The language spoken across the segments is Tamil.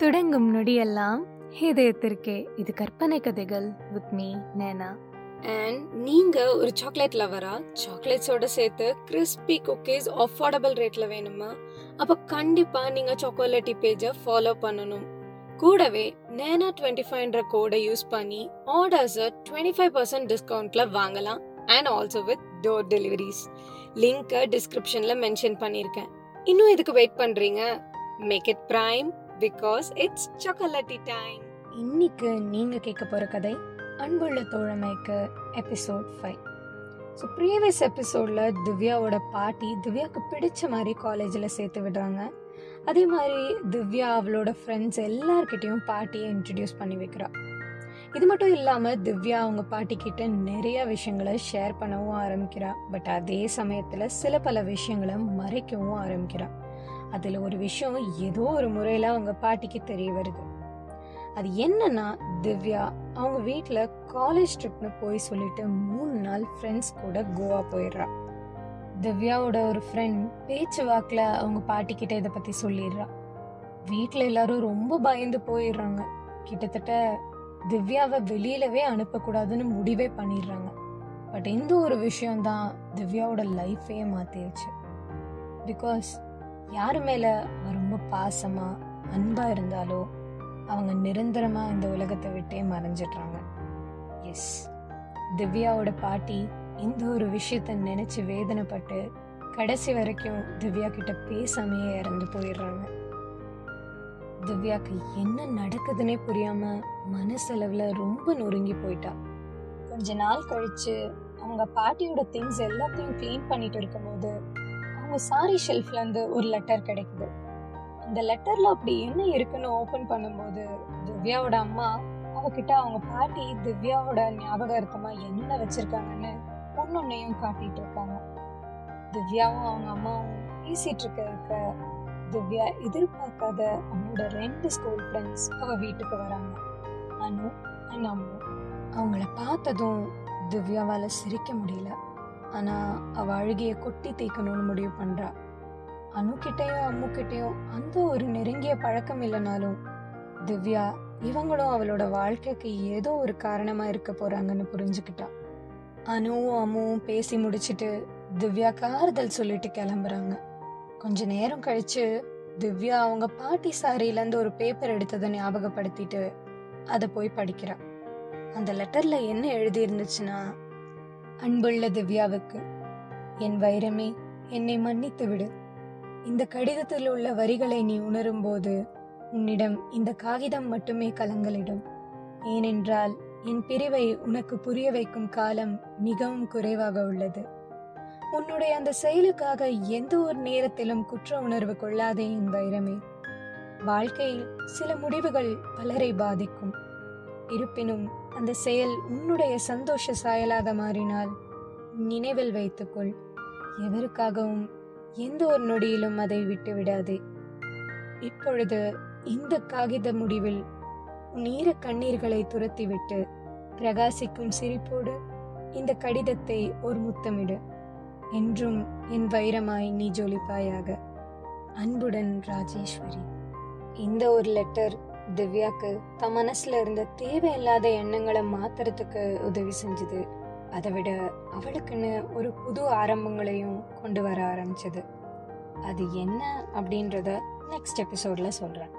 தொடங்கும் நொடியெல்லாம் இதயத்திற்கே இது கற்பனை கதைகள் வித் மீ நேனா அண்ட் நீங்கள் ஒரு சாக்லேட் லவரா சாக்லேட்ஸோட சேர்த்து கிறிஸ்பி குக்கீஸ் அஃபோர்டபுள் ரேட்டில் வேணுமா அப்போ கண்டிப்பாக நீங்கள் சாக்கோலேட்டி பேஜை ஃபாலோ பண்ணணும் கூடவே நேனா டுவெண்ட்டி ஃபைவ்ன்ற கோடை யூஸ் பண்ணி ஆர்டர்ஸை டுவெண்ட்டி ஃபைவ் பர்சன்ட் டிஸ்கவுண்ட்டில் வாங்கலாம் and also with door deliveries லிங்க்கை டிஸ்கிரிப்ஷனில் மென்ஷன் பண்ணியிருக்கேன் இன்னும் இதுக்கு வெயிட் பண்ணுறீங்க make it prime because it's chocolaty time இன்னைக்கு நீங்க கேட்க போற கதை அன்புள்ள தோழமைக்கு எபிசோட் ஃபைவ் ஸோ ப்ரீவியஸ் எபிசோடில் திவ்யாவோட பாட்டி திவ்யாவுக்கு பிடிச்ச மாதிரி காலேஜில் சேர்த்து விடுறாங்க. அதே மாதிரி திவ்யா அவளோட ஃப்ரெண்ட்ஸ் எல்லார்கிட்டேயும் பாட்டியை இன்ட்ரடியூஸ் பண்ணி வைக்கிறா. இது மட்டும் இல்லாமல் திவ்யா அவங்க பாட்டி கிட்ட நிறைய விஷயங்களை ஷேர் பண்ணவும் ஆரம்பிக்கிறா. பட் அதே சமயத்தில் சில பல விஷயங்களை மறைக்கவும் ஆரம்பிக்கிறா. அதில் ஒரு விஷயம் ஏதோ ஒரு முறையில் அவங்க பாட்டிக்கு தெரிய வருது. அது என்னன்னா திவ்யா அவங்க வீட்டில் காலேஜ் ட்ரிப்னு போய் சொல்லிட்டு மூணு நாள் ஃப்ரெண்ட்ஸ் கூட கோவா போயிடுறா. திவ்யாவோட ஒரு ஃப்ரெண்ட் பேச்சு வாக்கில் அவங்க பாட்டிக்கிட்ட இதை பற்றி சொல்லிடுறா. வீட்டில் எல்லாரும் ரொம்ப பயந்து போயிடுறாங்க. கிட்டத்தட்ட திவ்யாவை வெளியிலவே அனுப்பக்கூடாதுன்னு முடிவே பண்ணிடுறாங்க. பட் இந்த ஒரு விஷயம்தான் திவ்யாவோட லைஃபே மாற்றிருச்சு பிகாஸ் யாரு மேலே ரொம்ப பாசமாக அன்பாக இருந்தாலோ அவங்க நிரந்தரமா இந்த உலகத்தை விட்டே மறைஞ்சிடுறாங்க. எஸ் திவ்யாவோட பாட்டி இந்த ஒரு விஷயத்த நினைச்சு வேதனைப்பட்டு கடைசி வரைக்கும் திவ்யா கிட்ட பேசாமையே இறந்து போயிடுறாங்க. திவ்யாக்கு என்ன நடக்குதுன்னே புரியாம மனசளவுல ரொம்ப நொறுங்கி போயிட்டா. கொஞ்ச நாள் கழிச்சு அவங்க பாட்டியோட திங்ஸ் எல்லாத்தையும் க்ளீன் பண்ணிட்டு இருக்கும்போது சாரி ஷெல்ஃப்லேருந்து ஒரு லெட்டர் கிடைக்குது. அந்த லெட்டரில் அப்படி என்ன இருக்குன்னு ஓப்பன் பண்ணும்போது திவ்யாவோட அம்மா அவகிட்ட அவங்க பாட்டி திவ்யாவோட ஞாபகார்த்தமாக என்ன வச்சுருக்காங்கன்னு ஒன்னொன்னையும் காட்டிட்டு இருக்காங்க. திவ்யாவும் அவங்க அம்மாவும் பேசிட்டு இருக்க இருக்க திவ்யா எதிர்பார்க்காத அவங்களோட ரெண்டு ஸ்கூல் ஃப்ரெண்ட்ஸ் அவ வீட்டுக்கு வராங்க. அனு அண்ட் அவங்கள பார்த்ததும் திவ்யாவால் சிரிக்க முடியல. ஆனா அவ அழுகிய கொட்டி தேய்க்கணும்னு முடிவு பண்றா. அணுக்கிட்டையும் அம்முக்கிட்டையும் அந்த ஒரு நெருங்கிய பழக்கம் இல்லைனாலும் திவ்யா இவங்களும் அவளோட வாழ்க்கைக்கு ஏதோ ஒரு காரணமா இருக்க போறாங்கன்னு புரிஞ்சுக்கிட்டா. அணுவும் அம்முவும் பேசி முடிச்சிட்டு திவ்யா ஆறுதல் சொல்லிட்டு கிளம்புறாங்க. கொஞ்ச நேரம் கழிச்சு திவ்யா அவங்க பாட்டி சாரியிலேருந்து ஒரு பேப்பர் எடுத்ததை ஞாபகப்படுத்திட்டு அதை போய் படிக்கிறா. அந்த லெட்டர்ல என்ன எழுதி இருந்துச்சுன்னா அன்புள்ள திவ்யாவுக்கு என் வைரமே என்னை மன்னித்து விடு இந்த கடிதத்தில் உள்ள வரிகளை நீ உணரும் போது உன்னிடம் இந்த காகிதம் மட்டுமே கலங்கலிடும். ஏனென்றால் என் பிரிவை உனக்கு புரிய வைக்கும் காலம் மிகவும் குறைவாக உள்ளது. உன்னுடைய அந்த செயலுக்காக எந்த ஒரு நேரத்திலும் குற்ற உணர்வு கொள்ளாதே என் வைரமே. வாழ்க்கையில் சில முடிவுகள் பலரை பாதிக்கும். இருப்பினும் அந்த செயல் உன்னுடைய சந்தோஷ சாயலாக மாறினால் நினைவில் வைத்துக்கொள். எவருக்காகவும் எந்த ஒரு நொடியிலும் அதை விட்டு விடாதே. இப்பொழுது இந்த காகித முடிவில் உன் ஈர கண்ணீர்களை துரத்திவிட்டு பிரகாசிக்கும் சிரிப்போடு இந்த கடிதத்தை ஒரு முத்தமிடு. என்றும் என் வைரமாய் நீ ஜொலிப்பாயாக. அன்புடன் ராஜேஸ்வரி. இந்த ஒரு லெட்டர் திவ்யாக்கு தன் மனசுல இருந்த தேவையில்லாத எண்ணங்களை மாத்துறதுக்கு உதவி செஞ்சது. அதை விட அவளுக்குன்னு ஒரு புது ஆரம்பங்களையும் கொண்டு வர ஆரம்பிச்சது. அது என்ன அப்படின்றத நெக்ஸ்ட் எபிசோட்ல சொல்றேன்.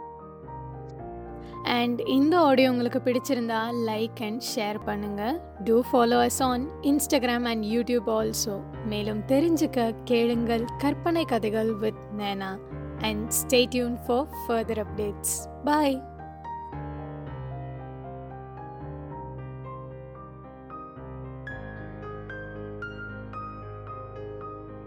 அண்ட் இந்த ஆடியோ உங்களுக்கு பிடிச்சிருந்தா லைக் அண்ட் ஷேர் பண்ணுங்க. Do follow us on Instagram and YouTube also மேலும் தெரிஞ்சுக்க கேளுங்கள் கற்பனை கதைகள் with Nena and stay tuned for further updates bye